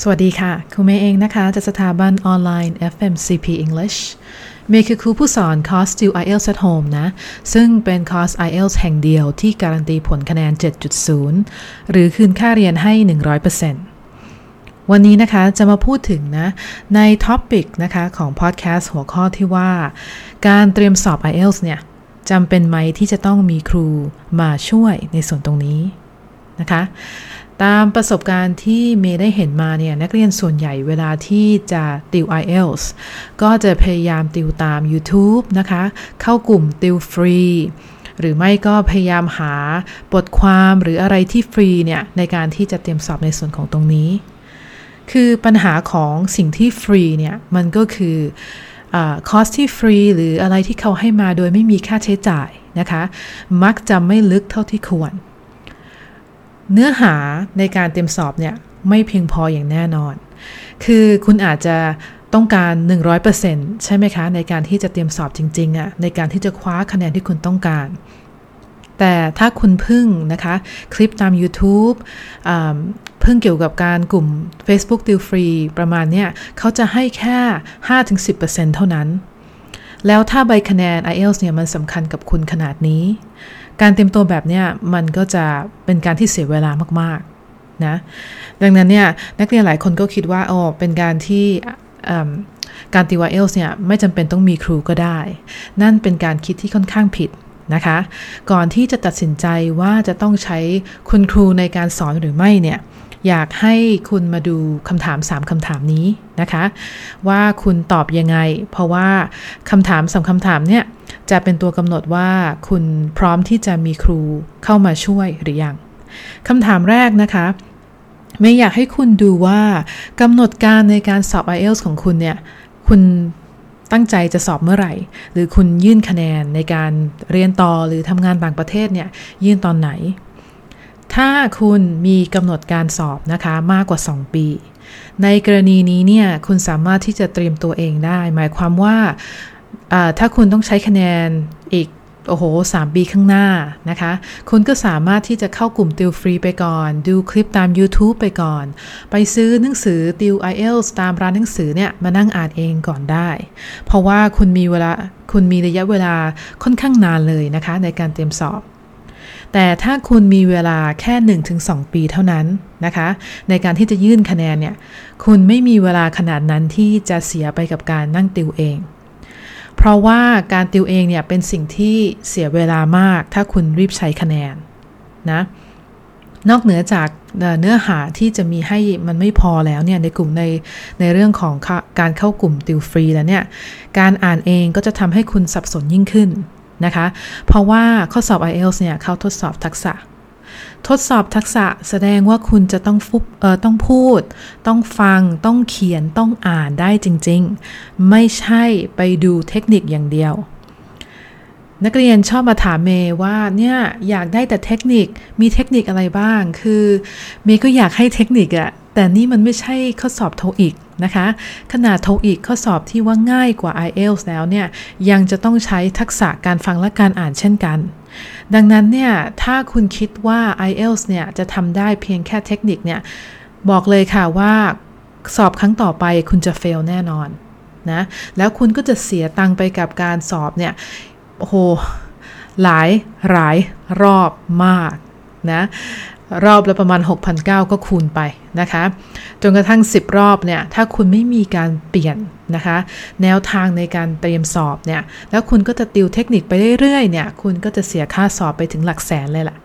สวัสดีค่ะครูเมย์เองนะคะจากสถาบันออนไลน์ FMCP English เมย์คือครูผู้สอนคอร์ส Still IELTS at Home นะ ซึ่งเป็นคอร์ส IELTS แห่งเดียวที่การันตีผลคะแนน 7.0 หรือคืนค่าเรียนให้ 100%วันนี้นะคะจะมาพูดถึงนะ ใน topic นะคะของพอดแคสต์หัวข้อที่ว่า การเตรียมสอบ IELTS เนี่ยจำเป็นไหมที่จะต้องมีครูมาช่วยในส่วนตรงนี้นะคะ ตามประสบการณ์ที่เมย์ได้เห็นมาเนี่ยนักเรียนส่วนใหญ่เวลาที่จะติว IELTS ก็จะพยายามติวตาม YouTube นะคะ เข้ากลุ่มติวฟรี หรือไม่ก็พยายามหาบทความหรืออะไรที่ฟรีเนี่ยในการที่จะเตรียมสอบในส่วนของตรงนี้ คือปัญหาของสิ่งที่ฟรีเนี่ยมันก็คือคอสที่ฟรีหรืออะไรที่เขาให้มาโดยไม่มีค่าใช้จ่ายนะคะ มักจะไม่ลึกเท่าที่ควร เนื้อหาในการเตรียมสอบเนี่ยไม่เพียงพออย่างแน่นอน คือคุณอาจจะต้องการ 100%ใช่ไหมคะ ในการที่จะเตรียมสอบจริงๆอะ่ะในการที่จะคว้าคะแนนที่คุณต้องการ แต่ถ้าคุณพึ่งนะคะ คลิปตาม YouTube พิ่งเกี่ยวกับการกลุ่ม Facebook ติวฟรีประมาณเนี้ยเขาจะให้แค่ 5-10%เท่านั้น แล้วถ้าใบคะแนน IELTS เนี่ยมันสำคัญกับคุณขนาดนี้ การเตรียมตัวแบบเนี้ยมันก็จะเป็นการที่เสียเวลามากๆนะดังนั้นเนี่ยนักเรียนหลายคนก็คิดว่าอ๋อเป็นการที่การตีวาเอลส์เนี่ยไม่จำเป็นต้องมีครูก็ได้ นั่นเป็นการคิดที่ค่อนข้างผิดนะคะ ก่อนที่จะตัดสินใจว่าจะต้องใช้คุณครูในการสอนหรือไม่เนี่ย อยากให้คุณมาดูคำถาม 3คำถามนี้นะคะ ว่าคุณตอบยังไง เพราะว่าคำถามสามคำถามเนี่ยจะเป็นตัวกำหนดว่าคุณพร้อมที่จะมีครูเข้ามาช่วยหรือยังคำถามแรกนะคะไม่อยากให้คุณดูว่ากำหนดการในการสอบ IELTS ของคุณเนี่ย คุณตั้งใจจะสอบเมื่อไหร่ หรือคุณยื่นคะแนนในการเรียนต่อหรือทำงานต่างประเทศเนี่ย ยื่นตอนไหน ถ้าคุณมีกำหนดการสอบนะคะมากกว่า 2 ปี ในกรณีนี้เนี่ยคุณสามารถที่จะเตรียมตัวเองได้ หมายความว่าถ้าคุณต้องใช้คะแนนอีกโอ้โหสามปีข้างหน้านะคะ คุณก็สามารถที่จะเข้ากลุ่มติวฟรีไปก่อน ดูคลิปตาม YouTube ไปก่อน ไปซื้อหนังสือติว IELTS ตามร้านหนังสือเนี่ย มานั่งอ่านเองก่อนได้ เพราะว่าคุณมีเวลา คุณมีระยะเวลาค่อนข้างนานเลยนะคะ ในการเตรียมสอบ แต่ถ้าคุณมีเวลาแค่ 1-2 ปีเท่านั้นนะคะ ในการที่จะยื่นคะแนนเนี่ย คุณไม่มีเวลาขนาดนั้นที่จะเสียไปกับการนั่งติวเอง เพราะว่าการติวเองเนี่ยเป็นสิ่งที่เสียเวลามาก ถ้าคุณรีบใช้คะแนนนะ นอกเหนือจากเนื้อหาที่จะมีให้มันไม่พอแล้วเนี่ยในกลุ่มในในเรื่องของการเข้ากลุ่มติวฟรีแล้วเนี่ย การอ่านเองก็จะทำให้คุณสับสนยิ่งขึ้น นะคะ เพราะว่าข้อสอบ IELTS เนี่ยเขาทดสอบทักษะ ทดสอบทักษะแสดงว่าคุณจะต้องฟุบเอ่อต้องพูด ต้องฟัง ต้องเขียนต้องอ่านได้จริง ๆ ไม่ใช่ไปดูเทคนิคอย่างเดียวนักเรียนชอบมาถามเมย์ว่าเนี่ยอยากได้แต่เทคนิคมีเทคนิคอะไรบ้าง คือเมย์ก็อยากให้เทคนิคอะแต่นี่มันไม่ใช่ข้อสอบโทอีกนะคะ ขนาดโทอีกข้อสอบที่ว่าง่ายกว่า IELTS แล้วเนี่ย ยังจะต้องใช้ทักษะการฟังและการอ่านเช่นกัน ดังนั้นเนี่ย ถ้าคุณคิดว่า IELTS เนี่ย จะทำได้เพียงแค่เทคนิคเนี่ย บอกเลยค่ะว่าสอบครั้งต่อไปคุณจะเฟลแน่นอนนะ แล้วคุณก็จะเสียตังไปกับการสอบเนี่ย โอ้โห หลายหลายรอบมากนะ รอบละประมาณ6,900ก็คูณไปนะคะ จนกระทั่ง 10 รอบเนี่ย ถ้าคุณไม่มีการเปลี่ยนนะคะ แนวทางในการเตรียมสอบเนี่ย แล้วคุณก็จะติวเทคนิคไปเรื่อยๆเนี่ย คุณก็จะเสียค่าสอบไปถึงหลักแสนเลยล่ะ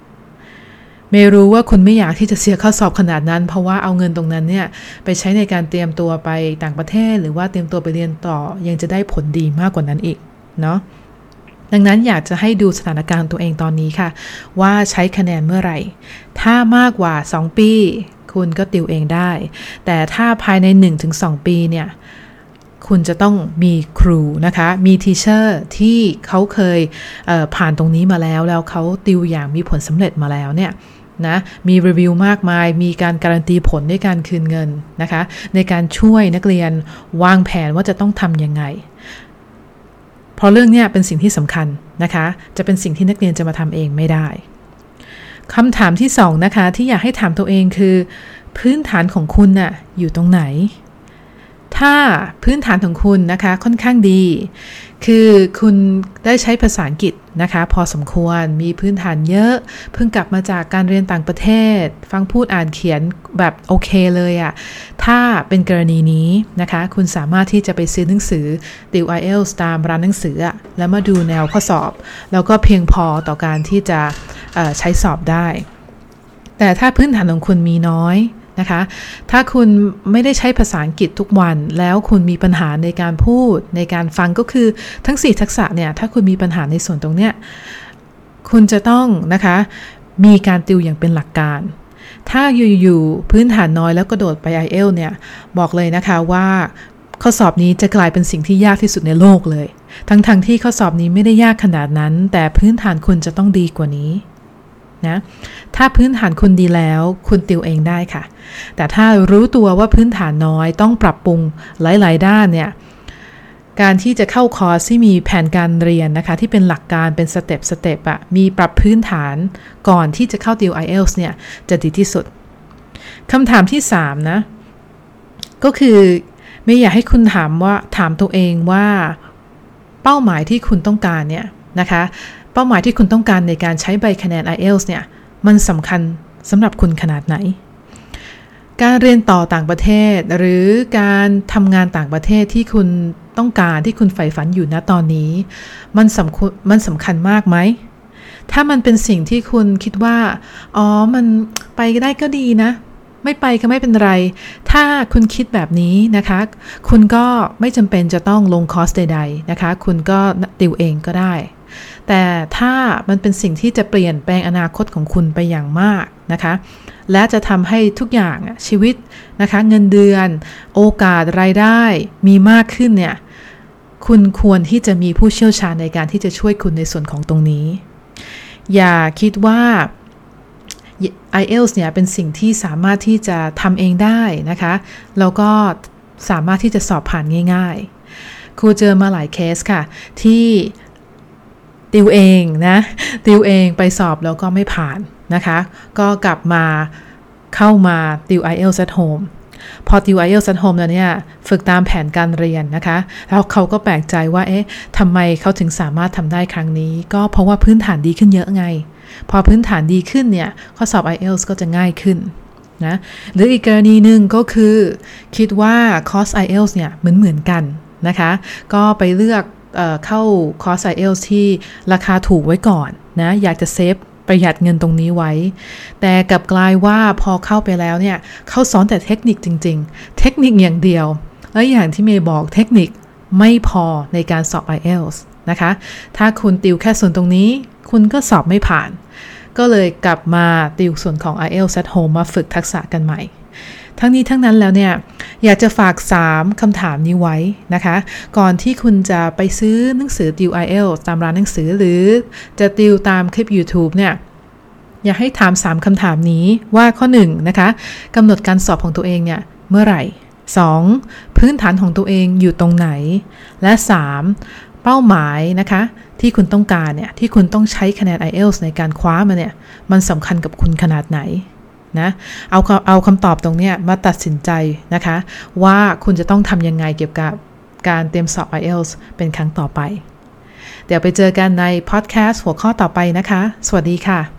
ไม่รู้ว่าคุณไม่อยากที่จะเสียค่าสอบขนาดนั้น เพราะว่าเอาเงินตรงนั้นเนี่ยไปใช้ในการเตรียมตัวไปต่างประเทศ หรือว่าเตรียมตัวไปเรียนต่อยังจะได้ผลดีมากกว่านั้นอีกเนาะ ดังนั้นอยากจะให้ดูสถานการณ์ตัวเองตอนนี้ค่ะ ว่าใช้คะแนนเมื่อไหร่ ถ้ามากกว่า 2 ปี คุณก็ติวเองได้ แต่ถ้าภายใน 1-2 ปีเนี่ย คุณจะต้องมีครูนะคะ มีทีเชอร์ที่เขาเคยเผ่านตรงนี้มาแล้ว แล้วเขาติวอย่างมีผลสำเร็จมาแล้วเนี่ยนะมีรีวิวมากมาย มีการการันตีผลด้วยการคืนเงินนะคะ ในการช่วยนักเรียนวางแผนว่าจะต้องทำยังไง เพราะเรื่องนี้เป็นสิ่งที่สำคัญนะคะ จะเป็นสิ่งที่นักเรียนจะมาทำเองไม่ได้คำถามที่สองนะคะที่อยากให้ถามตัวเองคือ พื้นฐานของคุณน่ะอยู่ตรงไหน ถ้าพื้นฐานของคุณนะคะค่อนข้างดี คือคุณได้ใช้ภาษาอังกฤษนะคะ พอสมควรมีพื้นฐานเยอะ เพิ่งกลับมาจากการเรียนต่างประเทศ ฟังพูดอ่านเขียนแบบโอเคเลยอะ่ะ ถ้าเป็นกรณีนี้นะคะ คุณสามารถที่จะไปซื้อหนังสือติว IELTS ตามร้านหนังสืออะแล้วมาดูแนวข้อสอบ แล้วก็เพียงพอต่อการที่จะใช้สอบได้แต่ถ้าพื้นฐานของคุณมีน้อย นะคะ ถ้าคุณไม่ได้ใช้ภาษาอังกฤษทุกวัน แล้วคุณมีปัญหาในการพูดในการฟังก็คือทั้ง 4 ทักษะเนี่ย ถ้าคุณมีปัญหาในส่วนตรงเนี้ย คุณจะต้องนะคะ มีการติวอย่างเป็นหลักการ ถ้าอยู่ๆพื้นฐานน้อยแล้วกระโดดไป i อเอลเนี่ย บอกเลยนะคะว่าข้อสอบนี้จะกลายเป็นสิ่งที่ยากที่สุดในโลกเลย ทั้งๆทที่ข้อสอบนี้ไม่ได้ยากขนาดนั้น แต่พื้นฐานคุณจะต้องดีกว่านี้ นะ ถ้าพื้นฐานคุณดีแล้ว คุณติวเองได้ค่ะ แต่ถ้ารู้ตัวว่าพื้นฐานน้อยต้องปรับปรุงหลาย ๆ ด้านเนี่ยการที่จะเข้าคอร์สที่มีแผนการเรียนนะคะ ที่เป็นหลักการเป็นสเต็ปสเต็ปอะมีปรับพื้นฐานก่อนที่จะเข้าติว IELTS เนี่ย จะดีที่สุดคำถามที่ 3 นะ ก็คือไม่อยากให้คุณถามว่าถามตัวเองว่าเป้าหมายที่คุณต้องการเนี่ยนะคะ เป้าหมายที่คุณต้องการในการใช้ใบคะแนน IELTS เนี่ย มันสำคัญสำหรับคุณขนาดไหน การเรียนต่อต่างประเทศ หรือการทำงานต่างประเทศที่คุณต้องการที่คุณใฝ่ฝันอยู่ณตอนนี้ มันสำคัญมันสำคัญมากไหมถ้ามันเป็นสิ่งที่คุณคิดว่า อ๋อ มันไปได้ก็ดีนะ ไม่ไปก็ไม่เป็นไร ถ้าคุณคิดแบบนี้นะคะ คุณก็ไม่จำเป็นจะต้องลงคอสใดๆนะคะ คุณก็ติวเองก็ได้ แต่ถ้ามันเป็นสิ่งที่จะเปลี่ยนแปลงอนาคตของคุณไปอย่างมากนะคะ และจะทำให้ทุกอย่างชีวิตนะคะ เงินเดือน โอกาสรายได้มีมากขึ้นเนี่ย คุณควรที่จะมีผู้เชี่ยวชาญในการที่จะช่วยคุณในส่วนของตรงนี้ อย่าคิดว่า IELTS เนี่ยเป็นสิ่งที่สามารถที่จะทำเองได้นะคะ แล้วก็สามารถที่จะสอบผ่านง่าย ๆ ครูเจอมาหลายเคสค่ะ ที่ ติวเองนะติวเองไปสอบแล้วก็ไม่ผ่านนะคะ ก็กลับมาเข้ามาติว IELTS at home พอติว IELTS at home แล้วเนี่ย ฝึกตามแผนการเรียนนะคะ แล้วเขาก็แปลกใจว่า เอ๊ะทำไมเขาถึงสามารถทำได้ครั้งนี้ ก็เพราะว่าพื้นฐานดีขึ้นเยอะไง พอพื้นฐานดีขึ้นเนี่ย ข้อสอบ IELTS ก็จะง่ายขึ้นนะหรืออีกกรณีหนึ่งก็คือ คิดว่าคอร์ส IELTS เนี่ยเหมือนเหมือนกันนะคะ ก็ไปเลือก เข้าคอร์ส IELTS ที่ราคาถูกไว้ก่อนนะอยากจะ save ประหยัดเงินตรงนี้ไว้ แต่กลับกลายว่าพอเข้าไปแล้วเนี่ย เขาสอนแต่เทคนิคจริง ๆ เทคนิคอย่างเดียว และอย่างที่เมย์บอกเทคนิคไม่พอในการสอบ IELTS นะคะ ถ้าคุณติวแค่ส่วนตรงนี้ คุณก็สอบไม่ผ่าน ก็เลยกลับมาติวส่วนของ IELTS at home มาฝึกทักษะกันใหม่ ทั้งนี้ทั้งนั้นแล้วเนี่ยอยากจะฝาก 3คำถามนี้ไว้นะคะ ก่อนที่คุณจะไปซื้อหนังสือติว IEL ตามร้านหนังสือหรือจะติวตามคลิป YouTube เนี่ยอยากให้ถาม 3คำถามนี้ว่าข้อ 1 นะคะกำหนดการสอบของตัวเองเนี่ยเมื่อไหร่ 2. พื้นฐานของตัวเองอยู่ตรงไหน และ 3. เป้าหมายนะคะ ที่คุณต้องการเนี่ยที่คุณต้องใช้คะแนน IELTS ในการคว้ามาเนี่ยมันสำคัญกับคุณขนาดไหน นะเอาเอาคำตอบตรงนี้มาตัดสินใจนะคะ ว่าคุณจะต้องทำยังไงเกี่ยวกับการเตรียมสอบ IELTS เป็นครั้งต่อไป เดี๋ยวไปเจอกันในพอดแคสต์หัวข้อต่อไปนะคะ สวัสดีค่ะ